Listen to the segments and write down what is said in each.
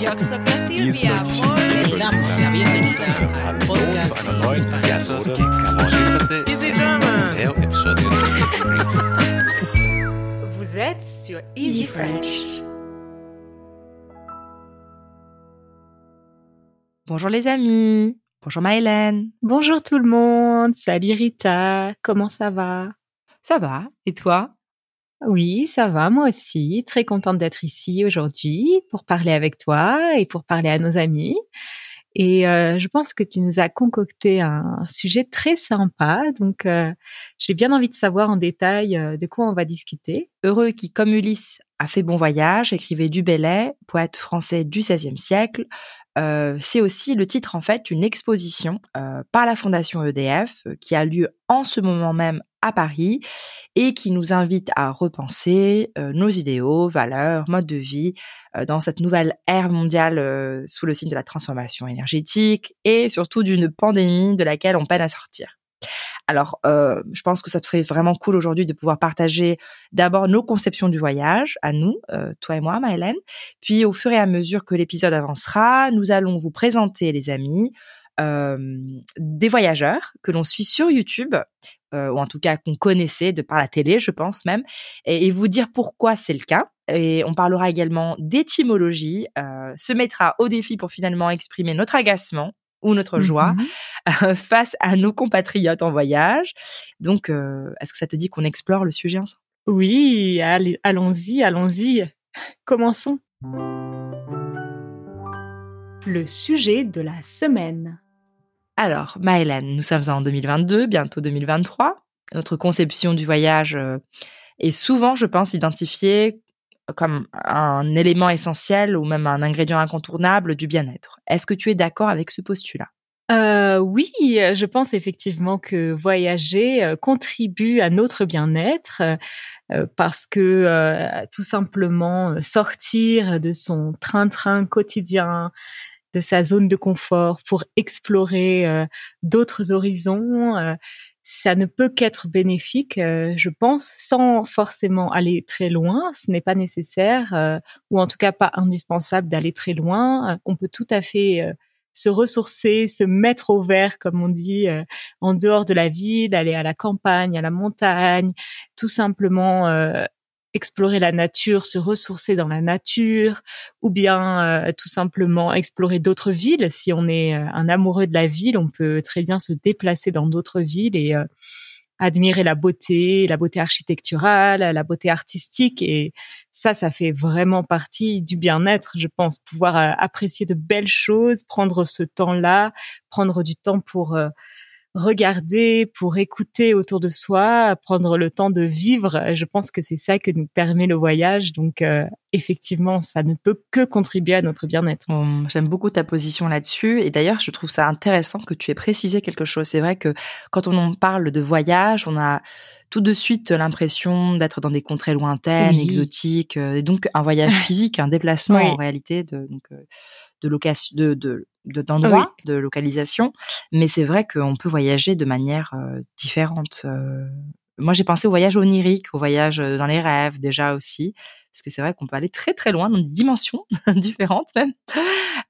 Yo soy Silvia. Muy damos la bienvenida al podcast de Casos que acabam de Easy Drama. É o episódio de Vous êtes sur Easy French. Bonjour les amis. Bonjour Maëlène. Bonjour tout le monde, salut Rita, comment ça va? Ça va Et toi? Oui, ça va moi aussi, très contente d'être ici aujourd'hui pour parler avec toi et pour parler à nos amis. Et euh, je pense que tu nous as concocté un sujet très sympa, donc euh, j'ai bien envie de savoir en détail euh, de quoi on va discuter. Heureux qui, comme Ulysse, a fait bon voyage, écrivait du Bellay, poète français du XVIe siècle, euh, c'est aussi le titre en fait d'une exposition euh, par la Fondation EDF euh, qui a lieu en ce moment même à Paris et qui nous invite à repenser euh, nos idéaux, valeurs, modes de vie euh, dans cette nouvelle ère mondiale sous le signe de la transformation énergétique et surtout d'une pandémie de laquelle on peine à sortir. Alors, euh, je pense que ça serait vraiment cool aujourd'hui de pouvoir partager d'abord nos conceptions du voyage à nous, euh, toi et moi, Maëlène. Puis, au fur et à mesure que l'épisode avancera, nous allons vous présenter, les amis, euh, des voyageurs que l'on suit sur YouTube, ou en tout cas qu'on connaissait de par la télé, je pense même, et, vous dire pourquoi c'est le cas. Et on parlera également d'étymologie, se mettra au défi pour finalement exprimer notre agacement ou notre joie Mhm. euh, face à nos compatriotes en voyage. Donc, euh, est-ce que ça te dit qu'on explore le sujet ensemble? Oui, allez, allons-y, allons-y. Commençons. Le sujet de la semaine. Alors, Maëlène, nous sommes en 2022, bientôt 2023. Notre conception du voyage euh, est souvent, je pense, identifiée comme un élément essentiel ou même un ingrédient incontournable du bien-être. Est-ce que tu es d'accord avec ce postulat? Euh, oui, je pense effectivement que voyager euh, contribue à notre bien-être euh, parce que tout simplement sortir de son train-train quotidien, de sa zone de confort pour explorer d'autres horizons, ça ne peut qu'être bénéfique, euh, je pense, sans forcément aller très loin. Ce n'est pas nécessaire, euh, ou en tout cas pas indispensable d'aller très loin. Euh, on peut tout à fait euh, se ressourcer, se mettre au vert, comme on dit, euh, en dehors de la ville, aller à la campagne, à la montagne, tout simplement euh, explorer la nature, se ressourcer dans la nature, ou bien euh, tout simplement explorer d'autres villes. Si on est euh, un amoureux de la ville, on peut très bien se déplacer dans d'autres villes et euh, admirer la beauté, la beauté architecturale, la beauté artistique. Et ça, ça fait vraiment partie du bien-être, je pense, pouvoir euh, apprécier de belles choses, prendre ce temps-là, prendre du temps pour euh, regarder, pour écouter autour de soi, prendre le temps de vivre. Je pense que c'est ça que nous permet le voyage. Donc, euh, effectivement, ça ne peut que contribuer à notre bien-être. J'aime beaucoup ta position là-dessus. Et d'ailleurs, je trouve ça intéressant que tu aies précisé quelque chose. C'est vrai que quand on en parle de voyage, on a tout de suite l'impression d'être dans des contrées lointaines, Oui. exotiques, euh, et donc un voyage physique, un déplacement Oui. en réalité de donc euh, de location, de de de- d'endroit, de localisation. Mais c'est vrai qu'on peut voyager de manière euh, différente. Euh, moi, j'ai pensé au voyage onirique, au voyage euh, dans les rêves déjà aussi, parce que c'est vrai qu'on peut aller très très loin dans des dimensions différentes même.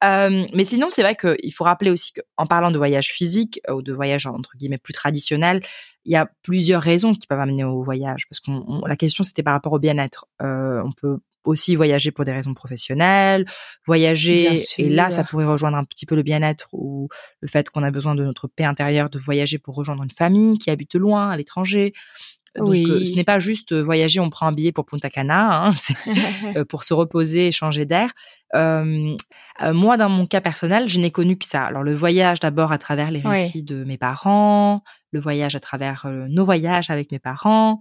Euh, mais sinon, c'est vrai qu'il faut rappeler aussi qu'en parlant de voyage physique euh, ou de voyage entre guillemets plus traditionnel, il y a plusieurs raisons qui peuvent amener au voyage. Parce que la question c'était par rapport au bien-être. Euh, on peut aussi voyager pour des raisons professionnelles, voyager et là ça pourrait rejoindre un petit peu le bien-être ou le fait qu'on a besoin de notre paix intérieure de voyager pour rejoindre une famille qui habite loin à l'étranger. Donc Oui. euh, ce n'est pas juste euh, voyager, on prend un billet pour Punta Cana, hein, c'est euh, pour se reposer et changer d'air. Euh, euh, moi, dans mon cas personnel, je n'ai connu que ça. Alors, le voyage d'abord à travers les récits de mes parents, le voyage à travers euh, nos voyages avec mes parents,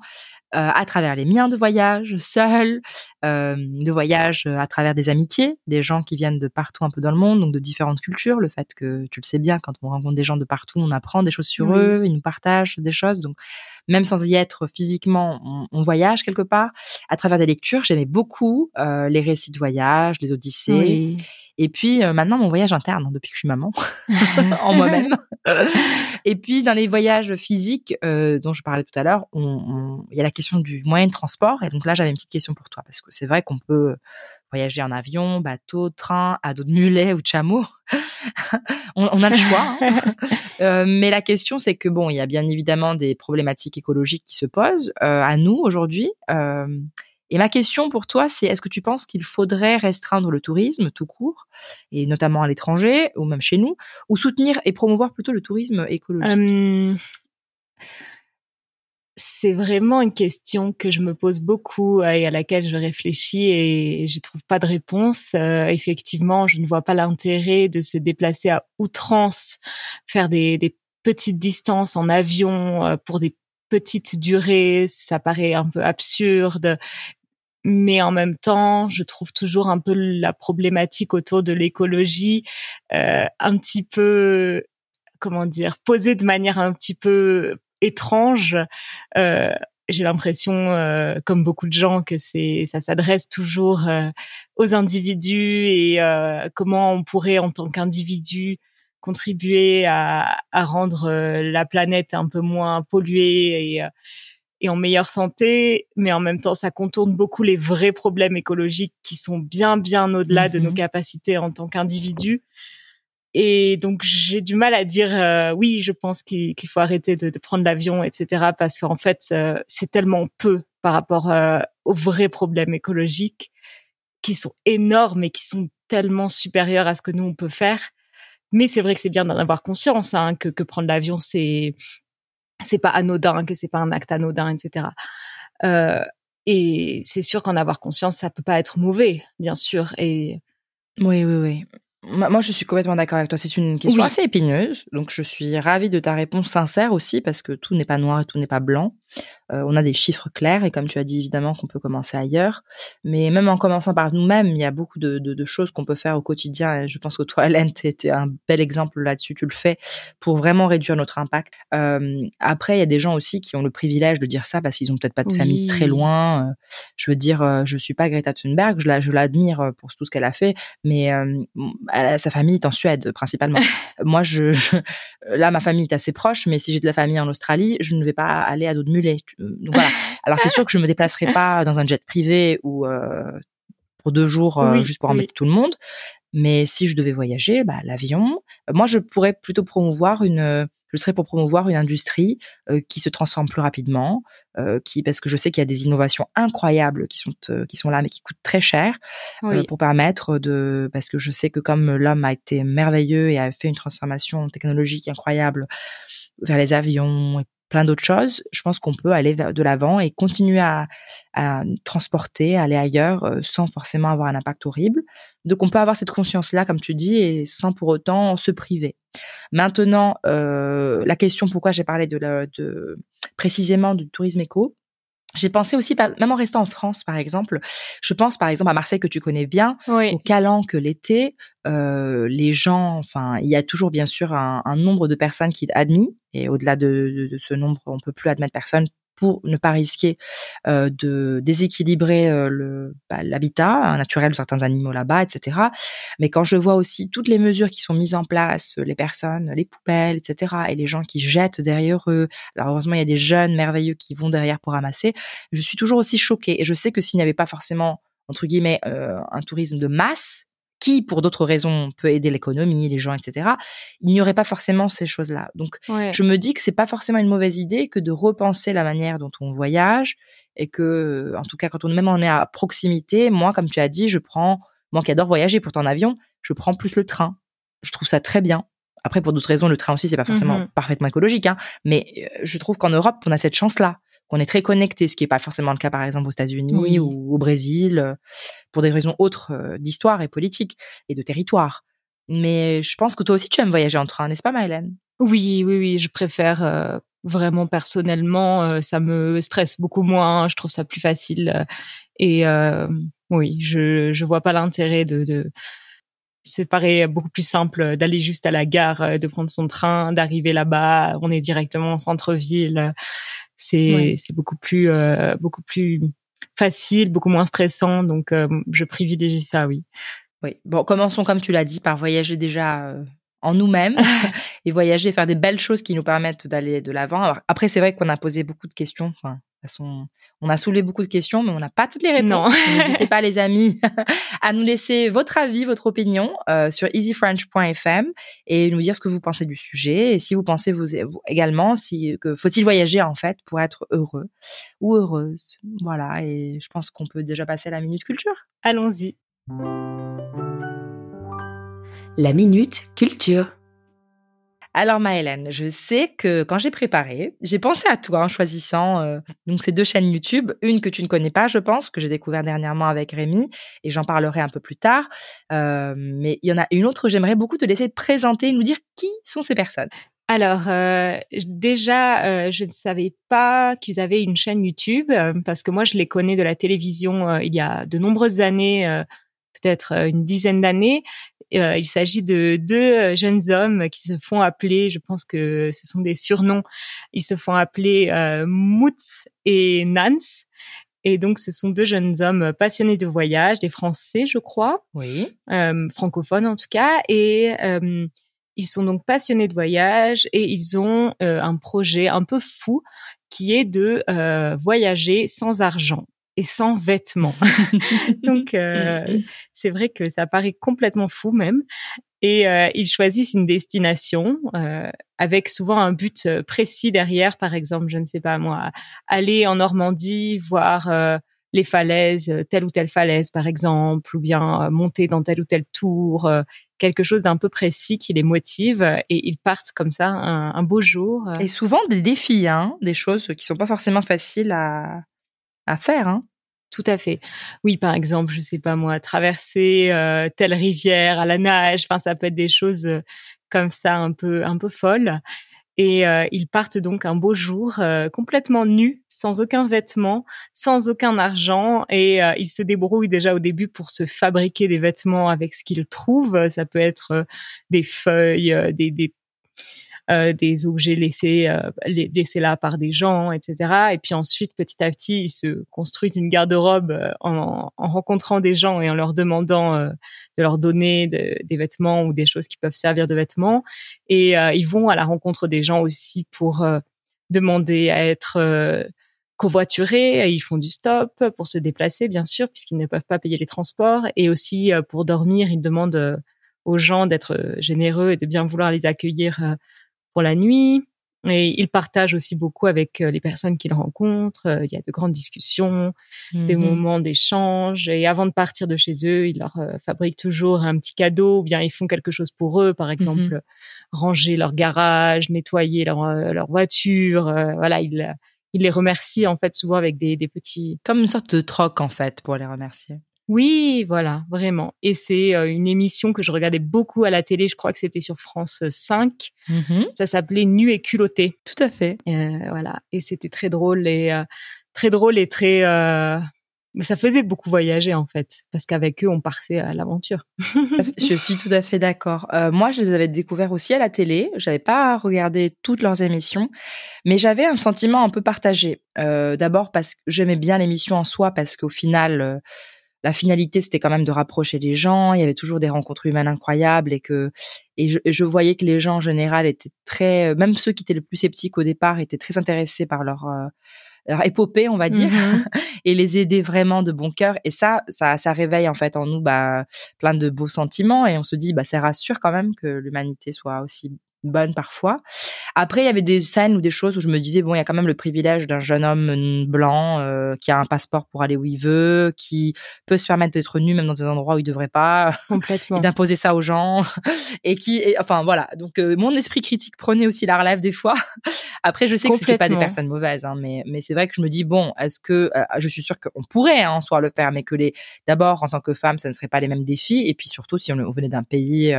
à travers les miens de voyage seul, euh, le voyage à travers des amitiés, des gens qui viennent de partout un peu dans le monde, donc de différentes cultures. Le fait que, tu le sais bien, quand on rencontre des gens de partout, on apprend des choses sur Oui. eux, ils nous partagent des choses. Donc, même sans y être physiquement, on, on voyage quelque part. À travers des lectures, j'aimais beaucoup les récits de voyage, les Oui. Et puis euh, maintenant, mon voyage interne, hein, depuis que je suis maman, en moi-même. Et puis dans les voyages physiques euh, dont je parlais tout à l'heure, on- on- il y a la question du moyen de transport. Et donc là, j'avais une petite question pour toi parce que c'est vrai qu'on peut voyager en avion, bateau, train, à dos de mulet ou de chameau. on, a le choix. Hein. Euh, mais la question, c'est que bon, il y a bien évidemment des problématiques écologiques qui se posent à nous aujourd'hui. Euh, et ma question pour toi, c'est est-ce que tu penses qu'il faudrait restreindre le tourisme tout court, et notamment à l'étranger ou même chez nous, ou soutenir et promouvoir plutôt le tourisme écologique? C'est vraiment une question que je me pose beaucoup et à laquelle je réfléchis et je trouve pas de réponse. Euh, effectivement, je ne vois pas l'intérêt de se déplacer à outrance, faire des, petites distances en avion euh, pour des petites durées. Ça paraît un peu absurde. Mais en même temps, je trouve toujours un peu la problématique autour de l'écologie euh, un petit peu, comment dire, posée de manière un petit peu étrange. Euh, j'ai l'impression, euh, comme beaucoup de gens, que c'est ça s'adresse toujours euh, aux individus et comment on pourrait, en tant qu'individu, contribuer à, à rendre la planète un peu moins polluée et, et en meilleure santé, mais en même temps, ça contourne beaucoup les vrais problèmes écologiques qui sont bien, bien au-delà de nos mmh capacités en tant qu'individus. Et donc j'ai du mal à dire euh, oui, je pense qu'il faut arrêter de, de prendre l'avion, etc. Parce qu'en fait, euh, c'est tellement peu par rapport euh, aux vrais problèmes écologiques qui sont énormes et qui sont tellement supérieurs à ce que nous on peut faire. Mais c'est vrai que c'est bien d'en avoir conscience hein, que, que prendre l'avion c'est c'est pas anodin, que c'est pas un acte anodin, etc. et c'est sûr qu'en avoir conscience, ça peut pas être mauvais, bien sûr. Et oui, oui, oui. Moi, je suis complètement d'accord avec toi. C'est une question assez épineuse. Donc, je suis ravie de ta réponse sincère aussi, parce que tout n'est pas noir et tout n'est pas blanc. Euh, on a des chiffres clairs et comme tu as dit évidemment qu'on peut commencer ailleurs, mais même en commençant par nous-mêmes, il y a beaucoup de, de, de choses qu'on peut faire au quotidien. Et je pense que toi, Hélène, tu un bel exemple là-dessus. Tu le fais pour vraiment réduire notre impact. Euh, après, il y a des gens aussi qui ont le privilège de dire ça parce qu'ils ont peut-être pas de famille très loin. Euh, je veux dire, je suis pas Greta Thunberg, je la, je l'admire pour tout ce qu'elle a fait, mais sa famille est en Suède principalement. Moi, je, là, ma famille est assez proche, mais si j'ai de la famille en Australie, je ne vais pas aller à dos de mulet donc voilà. Alors c'est sûr que je me déplacerai pas dans un jet privé ou euh, pour deux jours euh, juste pour embêter tout le monde. Mais si je devais voyager, bah, l'avion. Moi, je pourrais plutôt promouvoir une. Je serais pour promouvoir une industrie euh, qui se transforme plus rapidement, qui parce que je sais qu'il y a des innovations incroyables qui sont qui sont là, mais qui coûtent très cher pour permettre de. Parce que je sais que comme l'homme a été merveilleux et a fait une transformation technologique incroyable vers les avions plein d'autres choses, je pense qu'on peut aller de l'avant et continuer à, à, transporter, aller ailleurs euh, sans forcément avoir un impact horrible. Donc on peut avoir cette conscience-là, comme tu dis, et sans pour autant se priver. Maintenant, euh, la question pourquoi j'ai parlé de, de précisément du tourisme éco, j'ai pensé aussi, même en restant en France, par exemple, je pense par exemple à Marseille que tu connais bien, au Calanque l'été, euh, les gens, enfin, il y a toujours bien sûr un, un nombre de personnes qui admis, et au-delà de, de, ce nombre, on peut plus admettre personne pour ne pas risquer euh, de déséquilibrer euh, le bah, l'habitat naturel de certains animaux là-bas, etc. Mais quand je vois aussi toutes les mesures qui sont mises en place, les personnes, les poubelles, etc., et les gens qui jettent derrière eux, alors heureusement il y a des jeunes merveilleux qui vont derrière pour ramasser, je suis toujours aussi choquée. Et je sais que s'il n'y avait pas forcément entre guillemets euh, un tourisme de masse, qui, pour d'autres raisons, peut aider l'économie, les gens, etc., il n'y aurait pas forcément ces choses-là. Donc, je me dis que c'est pas forcément une mauvaise idée que de repenser la manière dont on voyage et que, en tout cas, quand on même en est à proximité, moi, comme tu as dit, je prends, moi qui adore voyager, pourtant en avion, je prends plus le train. Je trouve ça très bien. Après, pour d'autres raisons, le train aussi, c'est pas forcément mm-hmm. parfaitement écologique, hein, mais euh, je trouve qu'en Europe, on a cette chance-là qu'on est très connecté, ce qui n'est pas forcément le cas par exemple aux États-Unis ou au Brésil, euh, pour des raisons autres euh, d'histoire et politique et de territoire. Mais je pense que toi aussi tu aimes voyager en train, n'est-ce pas, Maëlène? Oui, oui, oui, je préfère euh, vraiment personnellement, ça me stresse beaucoup moins, je trouve ça plus facile. et oui, je je vois pas l'intérêt de, de c'est pareil beaucoup plus simple d'aller juste à la gare, de prendre son train, d'arriver là-bas, on est directement au centre-ville c'est c'est beaucoup plus euh, beaucoup plus facile, beaucoup moins stressant. Donc euh, je privilégie ça, oui. Oui. Bon, commençons comme tu l'as dit par voyager déjà euh, en nous-mêmes et voyager, faire des belles choses qui nous permettent d'aller de l'avant. après, c'est vrai qu'on a posé beaucoup de questions, enfin façon, on a soulevé beaucoup de questions, mais on n'a pas toutes les réponses. N'hésitez pas, les amis, à nous laisser votre avis, votre opinion euh, sur easyfrench.fm et nous dire ce que vous pensez du sujet et si vous pensez vous, également si que faut-il voyager en fait pour être heureux ou heureuse. Voilà, et je pense qu'on peut déjà passer à la minute culture. Allons-y. La minute culture. Alors Maëlène, je sais que quand j'ai préparé, j'ai pensé à toi en choisissant euh, donc ces deux chaînes YouTube, une que tu ne connais pas, je pense, que j'ai découvert dernièrement avec Rémi, et j'en parlerai un peu plus tard. Euh, mais il y en a une autre, j'aimerais beaucoup te laisser te présenter, nous dire qui sont ces personnes. Alors euh, déjà, je ne savais pas qu'ils avaient une chaîne YouTube parce que moi je les connais de la télévision il y a de nombreuses années peut-être une dizaine d'années. Euh, il s'agit de deux euh, jeunes hommes qui se font appeler, je pense que ce sont des surnoms, ils se font appeler euh, Mutz et Nance. Et donc, ce sont deux jeunes hommes passionnés de voyage, des Français, je crois. Oui. Euh, francophones en tout cas. Et euh, ils sont donc passionnés de voyage et ils ont un projet un peu fou qui est de voyager sans argent et sans vêtements. Donc, euh, c'est vrai que ça paraît complètement fou même. Et euh, ils choisissent une destination euh, avec souvent un but euh, précis derrière. Par exemple, je ne sais pas moi, aller en Normandie, voir les falaises, telle ou telle falaise par exemple, ou bien monter dans telle ou telle tour, quelque chose d'un peu précis qui les motive et ils partent comme ça un, un beau jour. Et souvent des défis, hein, des choses qui sont pas forcément faciles à, à faire. Hein. Tout à fait. Oui, par exemple, je sais pas moi, traverser euh, telle rivière à la nage. Enfin, ça peut être des choses euh, comme ça, un peu, un peu folles. Et euh, ils partent donc un beau jour complètement nus, sans aucun vêtement, sans aucun argent, et ils se débrouillent déjà au début pour se fabriquer des vêtements avec ce qu'ils trouvent. Ça peut être des feuilles, des, des euh, des objets laissés euh, laissés là par des gens, etc. Et puis ensuite, petit à petit, ils se construisent une garde-robe euh, en, en, rencontrant des gens et en leur demandant de leur donner des vêtements ou des choses qui peuvent servir de vêtements. Et ils vont à la rencontre des gens aussi pour demander à être covoiturés, ils font du stop pour se déplacer, bien sûr, puisqu'ils ne peuvent pas payer les transports, et aussi pour dormir, ils demandent aux gens d'être généreux et de bien vouloir les accueillir pour la nuit. Et ils partagent aussi beaucoup avec euh, les personnes qu'ils rencontrent. Euh, il y a de grandes discussions, des mhm. moments d'échange. Et avant de partir de chez eux, ils leur euh, fabriquent toujours un petit cadeau ou bien ils font quelque chose pour eux. Par exemple, mhm. ranger leur garage, nettoyer leur, leur voiture. voilà, ils, ils les remercient en fait souvent avec des, des petits... Comme une sorte de troc en fait pour les remercier. Oui, voilà, vraiment. Et c'est euh, une émission que je regardais beaucoup à la télé. Je crois que c'était sur France 5. Mm-hmm. Ça s'appelait Nu et culotté. Tout à fait. Euh, voilà. Et c'était très drôle et euh, très drôle et très. Ça faisait beaucoup voyager en fait, parce qu'avec eux, on partait à l'aventure. je suis tout à fait d'accord. moi, je les avais découverts aussi à la télé. J'avais pas regardé toutes leurs émissions, mais j'avais un sentiment un peu partagé. D'abord parce que j'aimais bien l'émission en soi, parce qu'au final la finalité c'était quand même de rapprocher les gens il y avait toujours des rencontres humaines incroyables et que et je, voyais que les gens en général étaient très même ceux qui étaient le plus sceptiques au départ étaient très intéressés par leur euh, leur épopée on va dire mm-hmm. et les aider vraiment de bon cœur et ça ça ça réveille en fait en nous bah plein de beaux sentiments et on se dit bah ça rassure quand même que l'humanité soit aussi bonne parfois. Après, il y avait des scènes ou des choses où je me disais bon, il y a quand même le privilège d'un jeune homme blanc euh, qui a un passeport pour aller où il veut, qui peut se permettre d'être nu même dans des endroits où il devrait pas, complètement, et d'imposer ça aux gens, et qui, enfin voilà. Donc euh, mon esprit critique prenait aussi la relève des fois. Après, je sais que c'était pas des personnes mauvaises, hein, mais mais c'est vrai que je me dis bon, est-ce que euh, je suis sûre qu'on pourrait hein, en soi le faire, mais que les d'abord en tant que femme, ça ne serait pas les mêmes défis, et puis surtout si on, venait d'un pays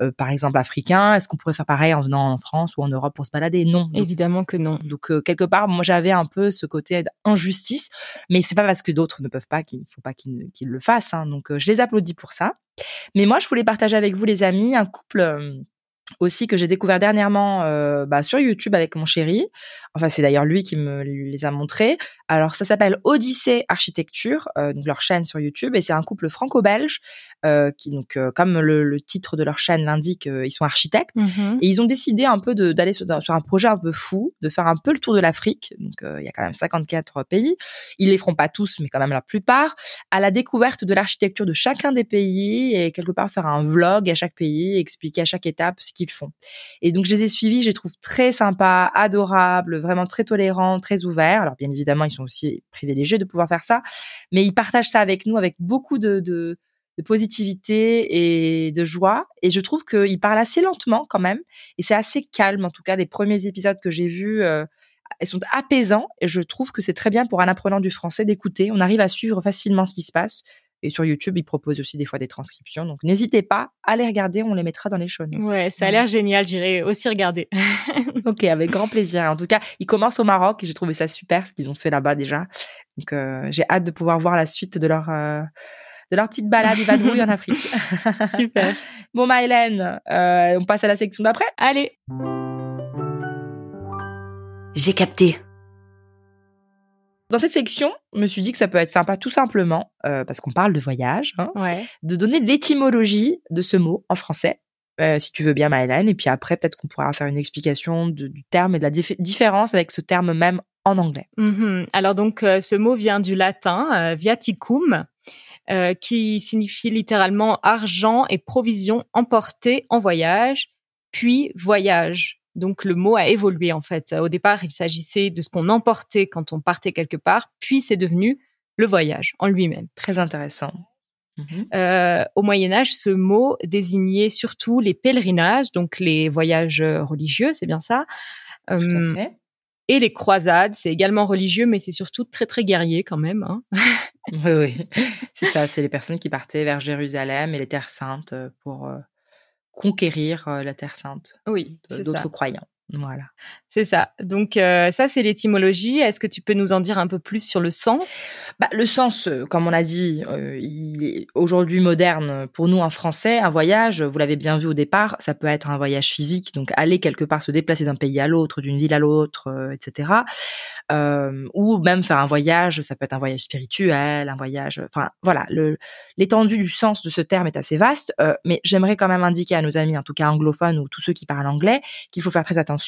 euh, par exemple africain Est-ce qu'on pourrait faire pareil en venant en France ou en Europe pour se balader? Non. Évidemment que non. Donc euh, quelque part, moi j'avais un peu ce côté d'injustice, mais c'est pas parce que d'autres ne peuvent pas qu'il ne faut pas qu'ils le fassent. Hein. Donc euh, je les applaudis pour ça. Mais moi je voulais partager avec vous les amis un couple aussi que j'ai découvert dernièrement euh, bah, sur YouTube avec mon chéri. Enfin, c'est d'ailleurs lui qui me les a montrés. Alors, ça s'appelle Odyssée Architecture, euh, donc leur chaîne sur YouTube, et c'est un couple franco-belge qui, donc, euh, comme le, le, titre de leur chaîne l'indique, euh, ils sont architectes Mhm. et ils ont décidé un peu d'aller sur, sur un projet un peu fou, de faire un peu le tour de l'Afrique. Donc, euh, il y a quand même 54 pays. Ils les feront pas tous, mais quand même la plupart, à la découverte de l'architecture de chacun des pays et quelque part faire un vlog à chaque pays, expliquer à chaque étape ce qu'ils font. Et donc, je les ai suivis, je les trouve très sympas, adorables, vraiment très tolérants, très ouverts. Alors, bien évidemment, ils sont aussi privilégiés de pouvoir faire ça, mais ils partagent ça avec nous avec beaucoup de, de, de positivité et de joie. Et je trouve qu'ils parlent assez lentement quand même. Et c'est assez calme, en tout cas, les premiers épisodes que j'ai vus, euh, elles sont apaisants. Et je trouve que c'est très bien pour un apprenant du français d'écouter. On arrive à suivre facilement ce qui se passe. Et sur YouTube, ils proposent aussi des fois des transcriptions. Donc n'hésitez pas à les regarder, on les mettra dans les notes. Ouais, ça a l'air génial. J'irai aussi regarder. Ok, avec grand plaisir. En tout cas, ils commencent au Maroc et j'ai trouvé ça super ce qu'ils ont fait là-bas déjà. Donc euh, j'ai hâte de pouvoir voir la suite de leur euh, de leur petite balade et vadrouille en Afrique. Super. Bon, Mylène, euh, on passe à la section d'après. Allez. J'ai capté. Dans cette section, je me suis dit que ça peut être sympa tout simplement, euh, parce qu'on parle de voyage, hein, Ouais. de donner l'étymologie de ce mot en français, euh, si tu veux bien, Mylène. Et puis après, peut-être qu'on pourra faire une explication de- du terme et de la dif- différence avec ce terme même en anglais. Mhm. Alors donc, euh, ce mot vient du latin euh, viaticum, euh, qui signifie littéralement argent et provisions emportées en voyage, puis voyage. Donc le mot a évolué en fait. Au départ, il s'agissait de ce qu'on emportait quand on partait quelque part, puis c'est devenu le voyage en lui-même. Très intéressant. Mhm. Euh, au Moyen Âge, ce mot désignait surtout les pèlerinages, donc les voyages euh, religieux, c'est bien ça. Tout Euh, à fait. Et les croisades, c'est également religieux, mais c'est surtout très très guerrier quand même. Hein. Oui, oui. C'est ça, c'est les personnes qui partaient vers Jérusalem et les terres saintes euh, pour euh, conquérir euh, la terre sainte Oui, d'autres croyants. Voilà. C'est ça. Donc euh, ça, c'est l'étymologie. Est-ce que tu peux nous en dire un peu plus sur le sens? Bah, le sens, euh, comme on a dit, euh, est aujourd'hui moderne pour nous en français. Un voyage, vous l'avez bien vu au départ, ça peut être un voyage physique, donc aller quelque part, se déplacer d'un pays à l'autre, d'une ville à l'autre, etc. Ou même faire un voyage, ça peut être un voyage spirituel, un voyage. Enfin, voilà, l'étendue du sens de ce terme est assez vaste. mais j'aimerais quand même indiquer à nos amis, en tout cas anglophones ou tous ceux qui parlent anglais, qu'il faut faire très attention.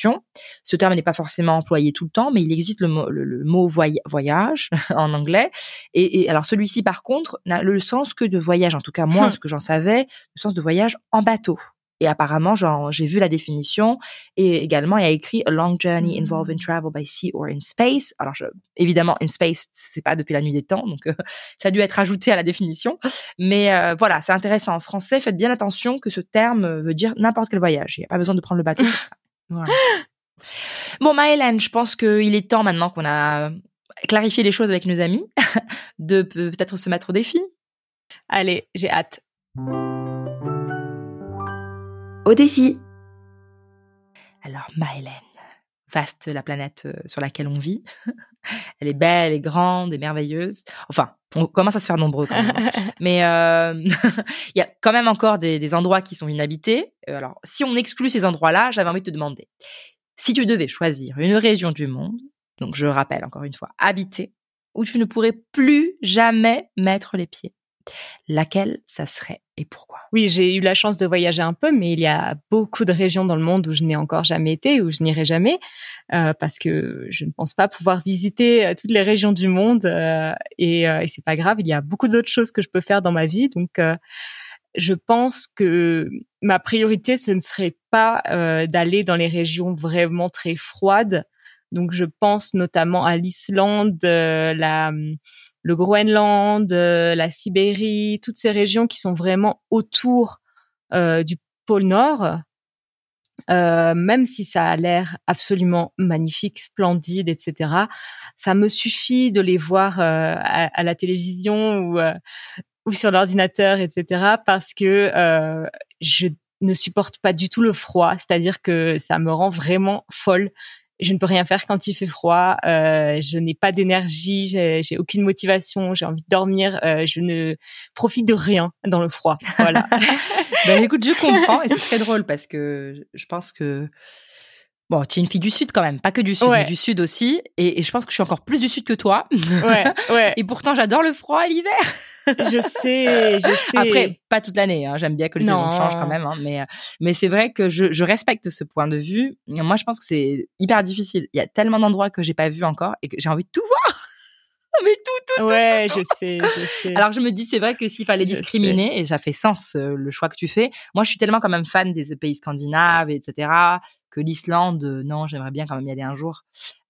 Ce terme n'est pas forcément employé tout le temps, mais il existe le mot, le, le mot voy- voyage en anglais. Et, et alors celui-ci, par contre, n'a le sens que de voyage. En tout cas, moi, Hmm. ce que j'en savais, le sens de voyage en bateau. Et apparemment, j'ai vu la définition et également il y a écrit a long journey involving travel by sea or in space. Alors je- évidemment, in space, c'est pas depuis la nuit des temps, donc euh, ça a dû être ajouté à la définition. Mais euh, voilà, c'est intéressant. En français, faites bien attention que ce terme veut dire n'importe quel voyage. Il n'y a pas besoin de prendre le bateau pour ça. Voilà. Bon, Maëlène, je pense qu'il est temps maintenant qu'on a clarifié les choses avec nos amis, de peut- peut-être se mettre au défi. Allez, j'ai hâte. Au défi. Alors, Maëlène, vaste la planète euh, sur laquelle on vit. Elle est belle et grande et merveilleuse. Enfin, on commence à se faire nombreux quand même. Mais euh, il y a quand même encore des, des endroits qui sont inhabités. Euh, Alors, si on exclut ces endroits-là, j'avais envie de te demander, si tu devais choisir une région du monde, donc je rappelle encore une fois, habitée, où tu ne pourrais plus jamais mettre les pieds, laquelle ça serait et pourquoi? Oui, j'ai eu la chance de voyager un peu, mais il y a beaucoup de régions dans le monde où je n'ai encore jamais été, où je n'irai jamais, euh, parce que je ne pense pas pouvoir visiter euh, toutes les régions du monde. euh, et euh, et c'est pas grave, il y a beaucoup d'autres choses que je peux faire dans ma vie. Donc, je pense que ma priorité, ce ne serait pas d'aller dans les régions vraiment très froides. Donc, je pense notamment à l'Islande, la le Groenland, euh, la Sibérie, toutes ces régions qui sont vraiment autour euh, du pôle Nord, euh, même si ça a l'air absolument magnifique, splendide, etc., ça me suffit de les voir à, la télévision ou, sur l'ordinateur, etc., parce que je ne supporte pas du tout le froid, c'est-à-dire que ça me rend vraiment folle je ne peux rien faire quand il fait froid. Euh, je n'ai pas d'énergie, j'ai, aucune motivation, j'ai envie de dormir. Euh, je ne profite de rien dans le froid. Voilà. ben écoute, je comprends et c'est très drôle parce que je pense que Bon, tu es une fille du Sud quand même, pas que du Sud, Ouais. mais du Sud aussi. Et, et je pense que je suis encore plus du Sud que toi. ouais, ouais. Et pourtant, j'adore le froid à l'hiver. Je sais, je sais. Après, pas toute l'année. Hein. J'aime bien que les Non. saisons changent quand même. Hein. Mais, euh, mais c'est vrai que je, je respecte ce point de vue. Moi, je pense que c'est hyper difficile. Il y a tellement d'endroits que j'ai pas vu encore et que j'ai envie de tout voir. mais tout, tout, tout, ouais, tout, tout. je sais, je sais. Alors je me dis, c'est vrai que s'il fallait discriminer, et ça fait sens euh, le choix que tu fais, moi je suis tellement quand même fan des pays scandinaves, etc., que l'Islande, euh, non, j'aimerais bien quand même y aller un jour.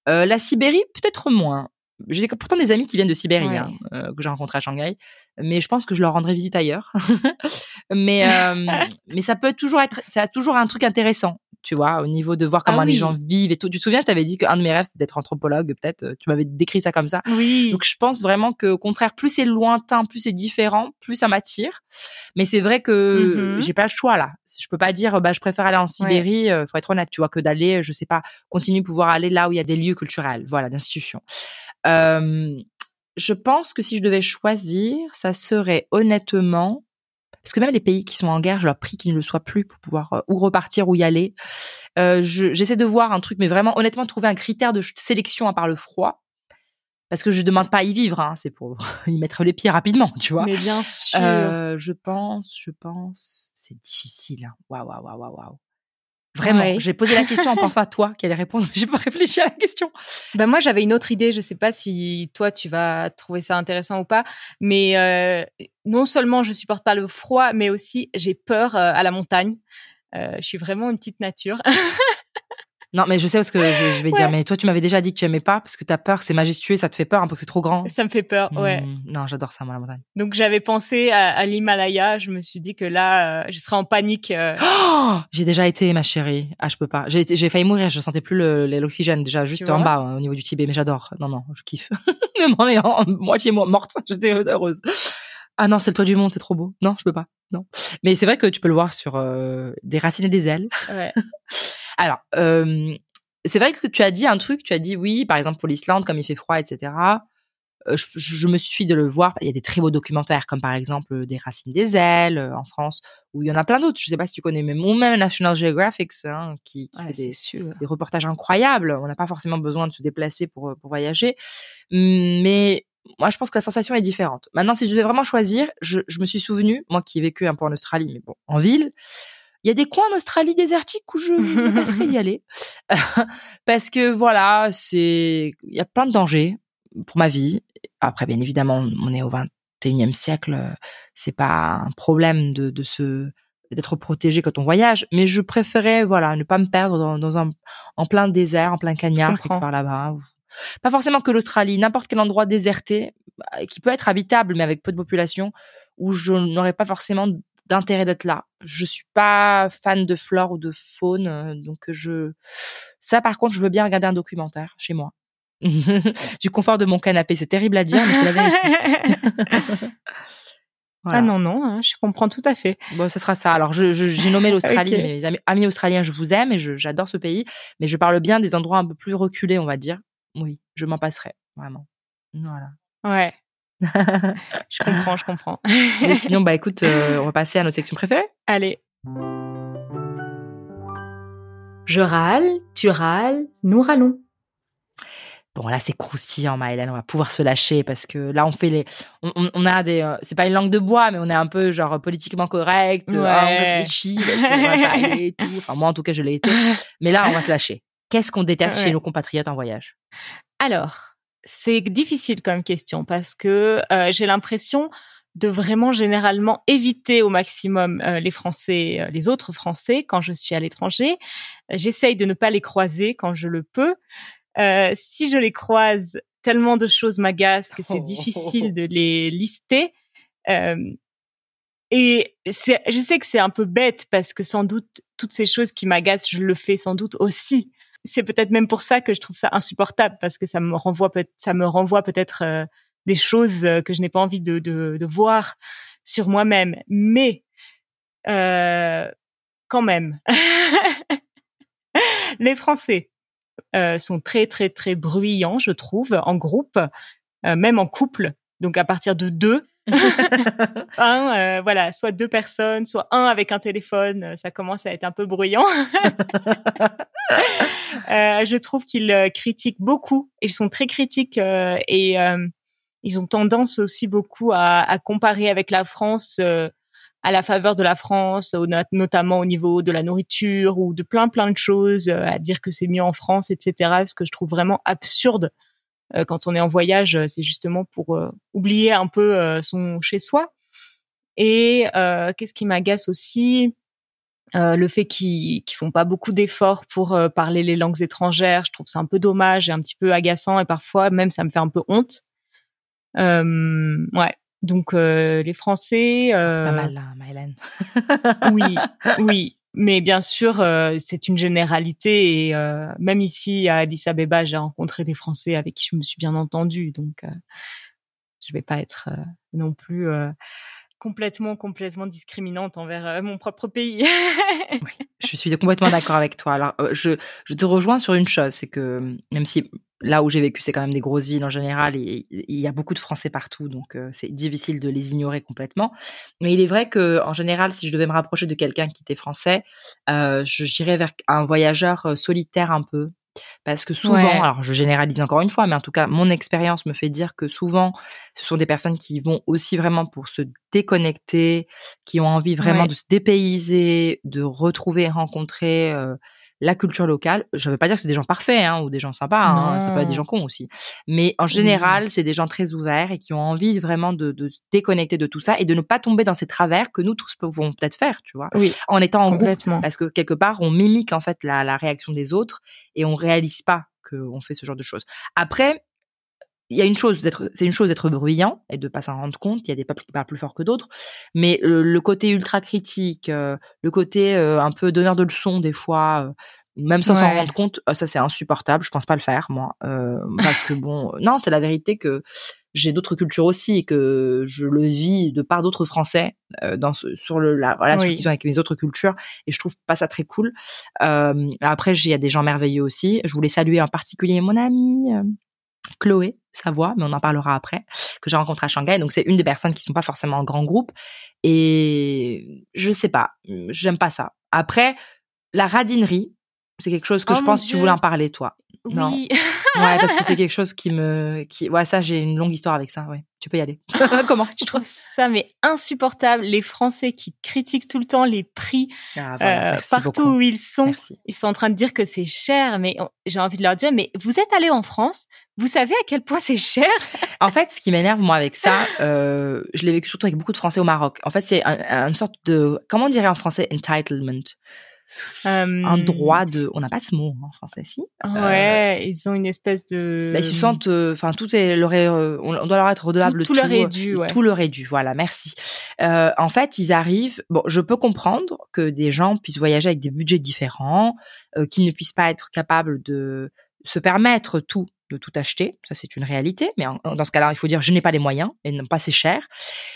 Euh, la Sibérie, peut-être moins. J'ai pourtant des amis qui viennent de Sibérie, Ouais. hein, euh, que j'ai rencontrés à Shanghai, mais je pense que je leur rendrai visite ailleurs. mais euh, mais ça peut toujours être, ça a toujours un truc intéressant, tu vois, au niveau de voir comment Ah les oui. gens vivent et tout. Tu te souviens, je t'avais dit qu'un de mes rêves c'était d'être anthropologue, peut-être. euh, Tu m'avais décrit ça comme ça. oui. Donc je pense vraiment que au contraire, plus c'est lointain, plus c'est différent, plus ça m'attire. Mais c'est vrai que Mhm. j'ai pas le choix là. Je peux pas dire bah je préfère aller en Sibérie, euh, faut être honnête, tu vois, que d'aller, je sais pas, continuer de pouvoir aller là où il y a des lieux culturels, voilà, d'institutions. Euh, je pense que si je devais choisir, ça serait honnêtement parce que même les pays qui sont en guerre, je leur prie qu'ils ne le soient plus pour pouvoir euh, ou repartir ou y aller. Euh, je- J'essaie de voir un truc, mais vraiment honnêtement trouver un critère de sélection à part le froid. Parce que je demande pas à y vivre, hein, c'est pour y mettre les pieds rapidement, tu vois. Mais bien sûr. Euh, je pense, je pense, c'est difficile. hein. Waouh, waouh, waouh, waouh, waouh. Vraiment, Ouais. j'ai posé la question en pensant à toi qui allais répondre, mais j'ai pas réfléchi à la question. Ben moi, j'avais une autre idée. Je sais pas si toi, tu vas trouver ça intéressant ou pas. Mais euh, non seulement je supporte pas le froid, mais aussi j'ai peur euh, à la montagne. Euh, je suis vraiment une petite nature. Non, mais je sais ce que je, je vais Ouais. dire, mais toi, tu m'avais déjà dit que tu aimais pas parce que t'as peur, c'est majestueux, ça te fait peur un peu que c'est trop grand. ça me fait peur. Ouais. Hmm, non, j'adore ça, moi, la montagne. Donc j'avais pensé à, à l'Himalaya. Je me suis dit que là, euh, je serais en panique. euh, Oh, j'ai déjà été, ma chérie. Ah, je peux pas. J'ai failli mourir, je sentais plus le- l'oxygène, déjà, juste en bas, hein, au niveau du Tibet, mais j'adore. Non, non, je kiffe. Même en ayant moitié mo- morte, j'étais heureuse. Ah non, c'est le toit du monde, c'est trop beau. Non, je peux pas. Non. Mais c'est vrai que tu peux le voir sur euh, des racines et des ailes. ouais. Alors, euh, c'est vrai que tu as dit un truc, tu as dit oui, par exemple pour l'Islande, comme il fait froid, etc. Euh, je, je me suffis de le voir. Il y a des très beaux documentaires, comme par exemple des racines des ailes euh, en France, où il y en a plein d'autres. Je sais pas si tu connais, même ou même National Geographic, hein, qui, qui Ouais, fait des, reportages incroyables. On n'a pas forcément besoin de se déplacer pour, euh, pour voyager. Hum, Mais moi, je pense que la sensation est différente. Maintenant, si je devais vraiment choisir, je, je me suis souvenu, moi qui ai vécu un peu en Australie, mais bon, en ville, il y a des coins en Australie désertiques où je me passerais d'y aller. Parce que voilà, c'est, il y a plein de dangers pour ma vie. Après, bien évidemment, on est au 21e siècle. C'est pas un problème de, de se, d'être protégé quand on voyage, mais je préférais, voilà, ne pas me perdre dans, dans un, en plein désert, en plein cagnard, part là-bas. Pas forcément que l'Australie, n'importe quel endroit déserté, bah, qui peut être habitable, mais avec peu de population, où je n'aurais pas forcément d'intérêt d'être là. Je suis pas fan de flore ou de faune, euh, donc je, ça par contre, je veux bien regarder un documentaire chez moi. du confort de mon canapé, c'est terrible à dire, mais c'est la vérité. Voilà. Ah non, non, hein, je comprends tout à fait. Bon, ce sera ça. Alors, je, je- j'ai nommé l'Australie, mes amis, amis australiens, je vous aime et j'adore ce pays, mais je parle bien des endroits un peu plus reculés, on va dire. Oui, je m'en passerai, vraiment. Voilà. Ouais. Je comprends, je comprends. Et sinon, bah écoute, euh, on va passer à notre section préférée. Allez. Je râle, tu râles, nous râlons. Bon, là, c'est croustillant, Maëlène. On va pouvoir se lâcher parce que là, on fait les. On, on- on a des. euh, c'est pas une langue de bois, mais on est un peu, genre, politiquement correct. euh, Ouais. on réfléchit. Est-ce qu'on devrait parler et tout. Enfin, moi, en tout cas, je l'ai été. Mais là, on va se lâcher. Qu'est-ce qu'on déteste Ouais. chez nos compatriotes en voyage? Alors, c'est difficile comme question parce que euh, j'ai l'impression de vraiment généralement éviter au maximum euh, les Français, euh, les autres Français quand je suis à l'étranger. J'essaye de ne pas les croiser quand je le peux. Si je les croise, tellement de choses m'agacent que c'est Oh. difficile de les lister. Et je sais que c'est un peu bête parce que sans doute toutes ces choses qui m'agacent, je le fais sans doute aussi. C'est peut-être même pour ça que je trouve ça insupportable parce que ça me renvoie peut ça me renvoie peut-être euh, des choses euh, que je n'ai pas envie de, de, de voir sur moi-même. Mais euh, quand même, les Français, euh, sont très très très bruyants, je trouve, en groupe, euh, même en couple. Donc à partir de deux, un, euh, voilà, soit deux personnes, soit un avec un téléphone, euh, ça commence à être un peu bruyant. euh, je trouve qu'ils euh, critiquent beaucoup. Ils sont très critiques euh, et euh, ils ont tendance aussi beaucoup à, à comparer avec la France, euh, à la faveur de la France, au- notamment au niveau de la nourriture ou de plein plein de choses, à dire que c'est mieux en France, etc. Ce que je trouve vraiment absurde quand on est en voyage, euh, c'est justement pour euh, oublier un peu euh, son chez soi. Et euh, qu'est-ce qui m'agace aussi Euh, Le fait qu'ils qu'ils font pas beaucoup d'efforts pour euh, parler les langues étrangères. Je trouve ça un peu dommage et un petit peu agaçant et parfois même ça me fait un peu honte. Euh, ouais. Donc euh, les Français. Ça fait euh, pas mal là, Mylène. oui, oui. Mais bien sûr, euh, c'est une généralité et euh, même ici à Addis Abeba, j'ai rencontré des Français avec qui je me suis bien entendue, donc euh, je vais pas être euh, non plus complètement complètement discriminante envers euh, mon propre pays. Je suis complètement d'accord avec toi. Alors, euh, je, te rejoins sur une chose, c'est que même si là où j'ai vécu, c'est quand même des grosses villes en général, et il y a beaucoup de Français partout, donc euh, c'est difficile de les ignorer complètement. Mais il est vrai que en général, si je devais me rapprocher de quelqu'un qui était français, euh, je dirais vers un voyageur euh, solitaire un peu. Parce que souvent, Ouais. alors je généralise encore une fois, mais en tout cas, mon expérience me fait dire que souvent, ce sont des personnes qui vont aussi vraiment pour se déconnecter, qui ont envie vraiment Ouais. de se dépayser, de retrouver et rencontrer euh, la culture locale. Je ne veux pas dire que c'est des gens parfaits hein, ou des gens sympas, hein, ça peut être des gens cons aussi. Mais en général, c'est des gens très ouverts et qui ont envie vraiment de, de se déconnecter de tout ça et de ne pas tomber dans ces travers que nous tous pouvons peut-être faire, tu vois, oui, en étant en groupe. complètement. Parce que quelque part, on mimique en fait la, la réaction des autres et on réalise pas qu'on fait ce genre de choses. Après, il y a une chose d'être, c'est une chose d'être bruyant et de pas s'en rendre compte. Il y a des peuples qui parlent plus fort que d'autres, mais le, le côté ultra critique, euh, le côté euh, un peu donneur de leçons des fois, euh, même sans s'en Ouais. rendre compte, euh, ça c'est insupportable. Je pense pas le faire moi, euh, parce que bon, non, c'est la vérité que j'ai d'autres cultures aussi et que je le vis de part d'autres Français euh, dans ce, sur le, la relation Oui. qu'ils ont avec mes autres cultures et je trouve pas ça très cool. Euh, après, il y a des gens merveilleux aussi. Je voulais saluer en particulier mon amie euh, Chloé Savoie, mais on en parlera après, que j'ai rencontrée à Shanghai. Donc c'est une des personnes qui sont pas forcément en grand groupe et je sais pas, j'aime pas ça. Après, la radinerie, c'est quelque chose que Oh je pense que tu voulais en parler toi. Non. Ouais, parce que c'est quelque chose qui me, qui, ouais, ça j'ai une longue histoire avec ça. Ouais, tu peux y aller. Comment Je trouve ça mais insupportable. Les Français qui critiquent tout le temps les prix Ah, voilà, euh, partout beaucoup. où ils sont. Merci. Ils sont en train de dire que c'est cher, mais j'ai envie de leur dire, mais vous êtes allé en France, vous savez à quel point c'est cher? En fait, ce qui m'énerve moi avec ça, euh, je l'ai vécu surtout avec beaucoup de Français au Maroc. En fait, c'est un- une sorte de, comment on dirait en français, entitlement, un Euh, droit de, on n'a pas ce mot en français, si. Ouais, ils ont une espèce de. Bah, ils se sentent, euh, enfin, tout est leur est, euh, on doit leur être redevable. Tout- tout leur est dû, ouais. Tout leur est dû. Voilà, merci. Euh, en fait, ils arrivent. Bon, je peux comprendre que des gens puissent voyager avec des budgets différents, euh, qu'ils ne puissent pas être capables de se permettre tout de tout acheter, ça c'est une réalité, mais en- dans ce cas-là, il faut dire je n'ai pas les moyens et non pas c'est cher.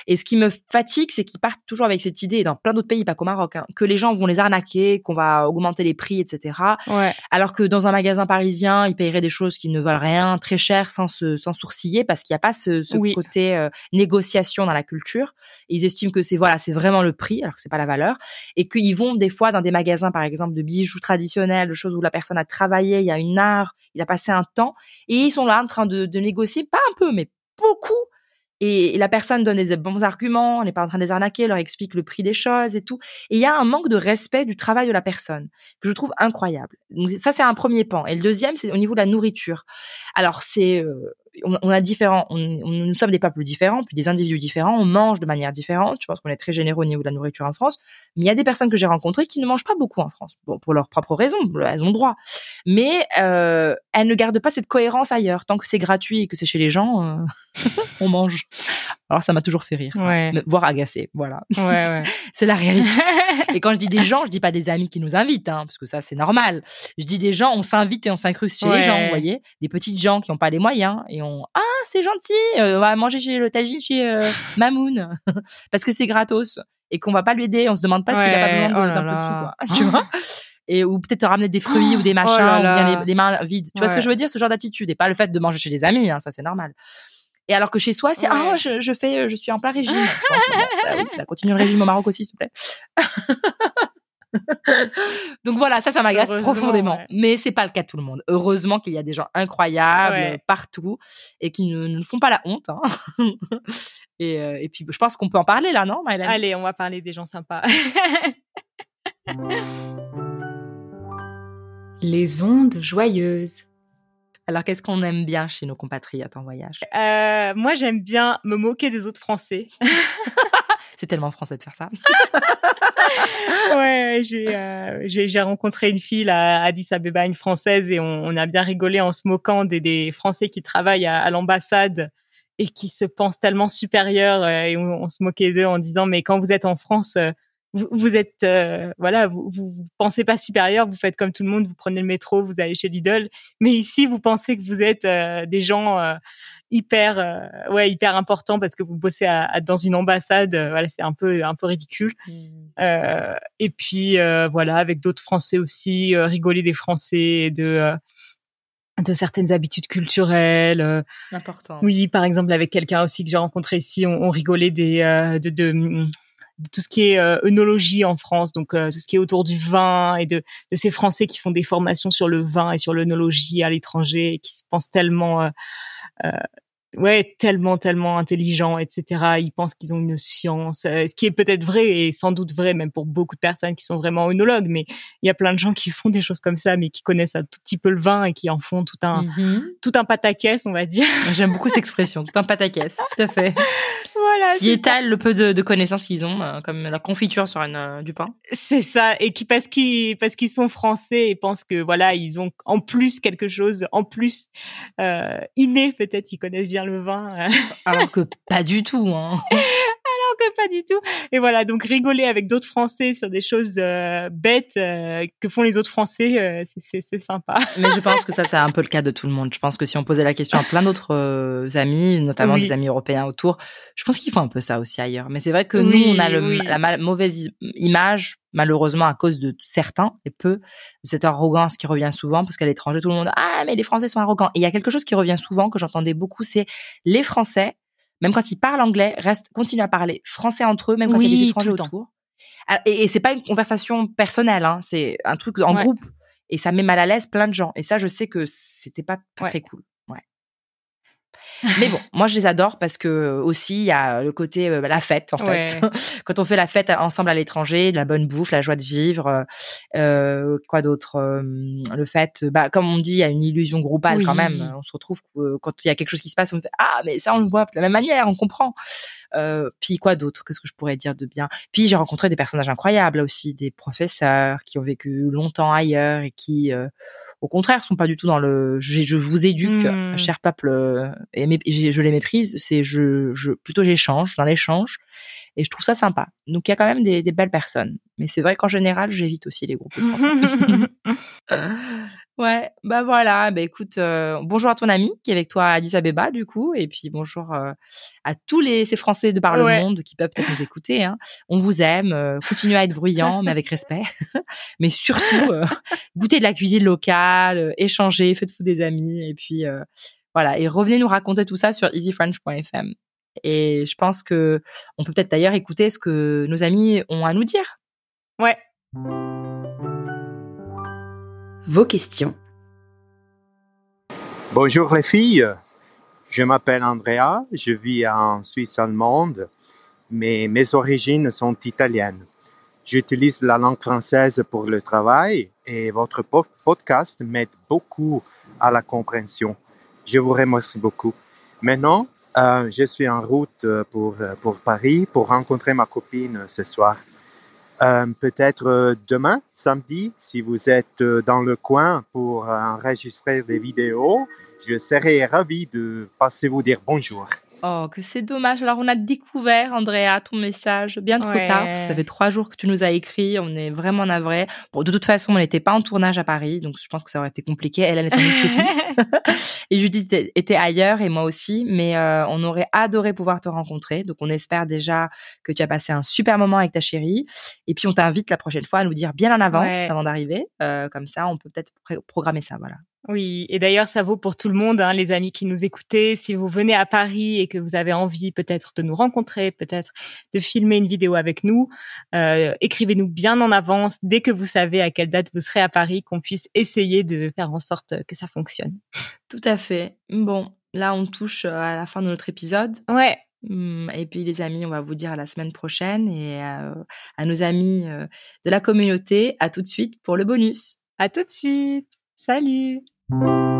Et ce qui me fatigue, c'est qu'ils partent toujours avec cette idée, dans plein d'autres pays, pas qu'au Maroc, hein, que les gens vont les arnaquer, qu'on va augmenter les prix, etc. Ouais. Alors que dans un magasin parisien, ils paieraient des choses qui ne valent rien, très cher, sans se, sans sourciller, parce qu'il n'y a pas ce, ce Oui. côté euh, négociation dans la culture. Et ils estiment que c'est voilà, c'est vraiment le prix, alors que c'est pas la valeur, et qu'ils vont des fois dans des magasins, par exemple, de bijoux traditionnels, de choses où la personne a travaillé, il y a une art, il a passé un temps, et ils sont là en train de, de négocier, pas un peu, mais beaucoup. Et, la personne donne des bons arguments, on n'est pas en train de les arnaquer, leur explique le prix des choses et tout. Et il y a un manque de respect du travail de la personne que je trouve incroyable. Donc ça c'est un premier pan. Et le deuxième c'est au niveau de la nourriture. Alors c'est euh, on, on a différents, on, on- nous sommes des peuples différents, puis des individus différents, on mange de manière différente. Je pense qu'on est très généreux au niveau de la nourriture en France. Mais il y a des personnes que j'ai rencontrées qui ne mangent pas beaucoup en France, bon, pour leurs propres raisons, elles ont droit. Mais euh, elles ne gardent pas cette cohérence ailleurs. Tant que c'est gratuit et que c'est chez les gens, euh, on mange. Alors ça m'a toujours fait rire, ça. Ouais. Me- voire agacé. Voilà, Ouais, ouais. c'est la réalité. Et quand je dis des gens, je dis pas des amis qui nous invitent, hein, parce que ça c'est normal. Je dis des gens, on s'invite et on s'incruste chez les gens, vous voyez, des petites gens qui n'ont pas les moyens et on ah c'est gentil, euh, on va manger chez le tagine chez euh, Mamoun parce que c'est gratos et qu'on va pas lui aider, on se demande pas s'il a pas Ouais, besoin oh d'un peu de là. sous, quoi. Tu vois et ou peut-être te ramener des fruits ou des Oh machins là ou bien les, les mains vides. Tu vois ce que Ouais. je veux dire, ce genre d'attitude et pas le fait de manger chez des amis, hein, ça c'est normal. Et alors que chez soi, c'est Ouais. ah je, je fais, je suis en plein régime. Bon, bah oui, bah, continue le régime au Maroc aussi, s'il te plaît. Donc voilà, ça, ça m'agace profondément. ouais. Mais c'est pas le cas de tout le monde. Heureusement qu'il y a des gens incroyables Ouais. partout et qui ne, ne font pas la honte. hein. et, euh, et puis, je pense qu'on peut en parler là, non, Maëlène Allez, on va parler des gens sympas. Les ondes joyeuses. Alors, qu'est-ce qu'on aime bien chez nos compatriotes en voyage? Euh, moi, j'aime bien me moquer des autres Français. C'est tellement français de faire ça. ouais, j'ai euh, j'ai rencontré une fille à Addis Abeba, une Française, et on, a bien rigolé en se moquant des, Français qui travaillent à, l'ambassade et qui se pensent tellement supérieurs. euh, et on, se moquait d'eux en disant, mais quand vous êtes en France, euh, vous, êtes, voilà, vous, pensez pas supérieur, vous faites comme tout le monde, vous prenez le métro, vous allez chez Lidl. Mais ici, vous pensez que vous êtes des gens hyper, euh, ouais, hyper importants parce que vous bossez à- à- dans une ambassade. euh, voilà, c'est un peu, un peu ridicule. Euh, et puis voilà, avec d'autres Français aussi, rigoler des Français et de de certaines habitudes culturelles. Important. oui, par exemple avec quelqu'un aussi que j'ai rencontré ici, on, on rigolait des de, de, mm, de tout ce qui est euh, œnologie en France, donc euh, tout ce qui est autour du vin et de de ces Français qui font des formations sur le vin et sur l'œnologie à l'étranger et qui se pensent tellement euh, uh, ouais, tellement, tellement intelligents, etc. Ils pensent qu'ils ont une science, euh, ce qui est peut-être vrai et sans doute vrai même pour beaucoup de personnes qui sont vraiment œnologues, mais il y a plein de gens qui font des choses comme ça, mais qui connaissent un tout petit peu le vin et qui en font tout un, Mhm. tout un pataquès, on va dire. J'aime beaucoup cette expression, tout un pataquès, tout à fait. voilà. Qui c'est ça. étale le peu de, de connaissances qu'ils ont, euh, comme la confiture sur une, euh, du pain. C'est ça, et qui parce qu'ils parce qu'ils sont français et pensent que voilà ils ont en plus quelque chose, en plus euh, inné peut-être, ils connaissent bien le vin, euh, Alors que pas du tout. Hein. que pas du tout. Et voilà, donc rigoler avec d'autres Français sur des choses euh, bêtes euh, que font les autres Français, euh, c'est- sympa. Mais je pense que ça, c'est un peu le cas de tout le monde. Je pense que si on posait la question à plein d'autres amis, notamment Oui. des amis européens autour, je pense qu'ils font un peu ça aussi ailleurs. Mais c'est vrai que Oui, nous, on a le, oui. la mal- mauvaise image, malheureusement, à cause de certains et peu, de cette arrogance qui revient souvent, parce qu'à l'étranger, tout le monde, ah, mais les Français sont arrogants. Et il y a quelque chose qui revient souvent, que j'entendais beaucoup, c'est les Français, même quand ils parlent anglais, restent, continuent à parler français entre eux, même quand il y a Oui, des étrangers autour. Ah, Et, et c'est pas une conversation personnelle, hein, c'est un truc en Ouais. groupe. Et ça met mal à l'aise plein de gens. Et ça, je sais que c'était pas, pas Ouais. très cool. Mais bon, moi, je les adore parce que euh, aussi, il y a le côté, euh, la fête, en fait. Quand on fait la fête ensemble à l'étranger, la bonne bouffe, la joie de vivre, euh, quoi d'autre euh, Le fait, bah, comme on dit, il y a une illusion groupale quand même. On se retrouve quand il y a quelque chose qui se passe, on fait ah mais ça on le voit de la même manière, on comprend. Puis quoi d'autre? Qu'est-ce que je pourrais dire de bien? Puis j'ai rencontré des personnages incroyables aussi, des professeurs qui ont vécu longtemps ailleurs et qui, au contraire, sont pas du tout dans le je, je vous éduque, Mm. cher peuple, euh, et mé- je, je les méprise. C'est je, je plutôt j'échange dans l'échange et je trouve ça sympa. Donc il y a quand même des, des belles personnes, mais c'est vrai qu'en général j'évite aussi les groupes de français. Ouais, bah voilà, bah écoute, euh, bonjour à ton ami qui est avec toi à Addis Abeba du coup, et puis bonjour euh, à tous les ces Français de par le Ouais. monde qui peuvent peut-être nous écouter. Hein. On vous aime, euh, continuez à être bruyant mais avec respect, mais surtout euh, goûtez de la cuisine locale, échangez, faites-vous des amis, et puis voilà, et revenez nous raconter tout ça sur easyfrench.fm. Et je pense que on peut peut-être d'ailleurs écouter ce que nos amis ont à nous dire. ouais. Vos questions. Bonjour les filles, je m'appelle Andrea, je vis en Suisse allemande, mais mes origines sont italiennes. J'utilise la langue française pour le travail et votre po- podcast m'aide beaucoup à la compréhension. Je vous remercie beaucoup. Maintenant, euh, je suis en route pour, pour Paris pour rencontrer ma copine ce soir. Euh, Peut-être euh, demain, samedi, si vous êtes euh, dans le coin pour enregistrer des vidéos, je serai ravi de passer vous dire bonjour. Oh, que c'est dommage. Alors, on a découvert, Andrea, ton message bien trop tard, parce que ça fait trois jours que tu nous as écrit. On est vraiment navrés. Bon, de toute façon, on n'était pas en tournage à Paris, donc je pense que ça aurait été compliqué. Elle, elle était en Éthiopie. et Judith était ailleurs, et moi aussi. Mais euh, on aurait adoré pouvoir te rencontrer. Donc, on espère déjà que tu as passé un super moment avec ta chérie. Et puis, on t'invite la prochaine fois à nous dire bien en avance avant d'arriver. Euh, comme ça, on peut peut-être programmer ça, voilà. Oui, et d'ailleurs, ça vaut pour tout le monde, hein, les amis qui nous écoutez. Si vous venez à Paris et que vous avez envie peut-être de nous rencontrer, peut-être de filmer une vidéo avec nous, euh, écrivez-nous bien en avance dès que vous savez à quelle date vous serez à Paris, qu'on puisse essayer de faire en sorte que ça fonctionne. Tout à fait. Bon, là, on touche à la fin de notre épisode. Ouais. Hum, et puis les amis, on va vous dire à la semaine prochaine et euh, à nos amis euh, de la communauté, à tout de suite pour le bonus. À tout de suite. Salut. thank you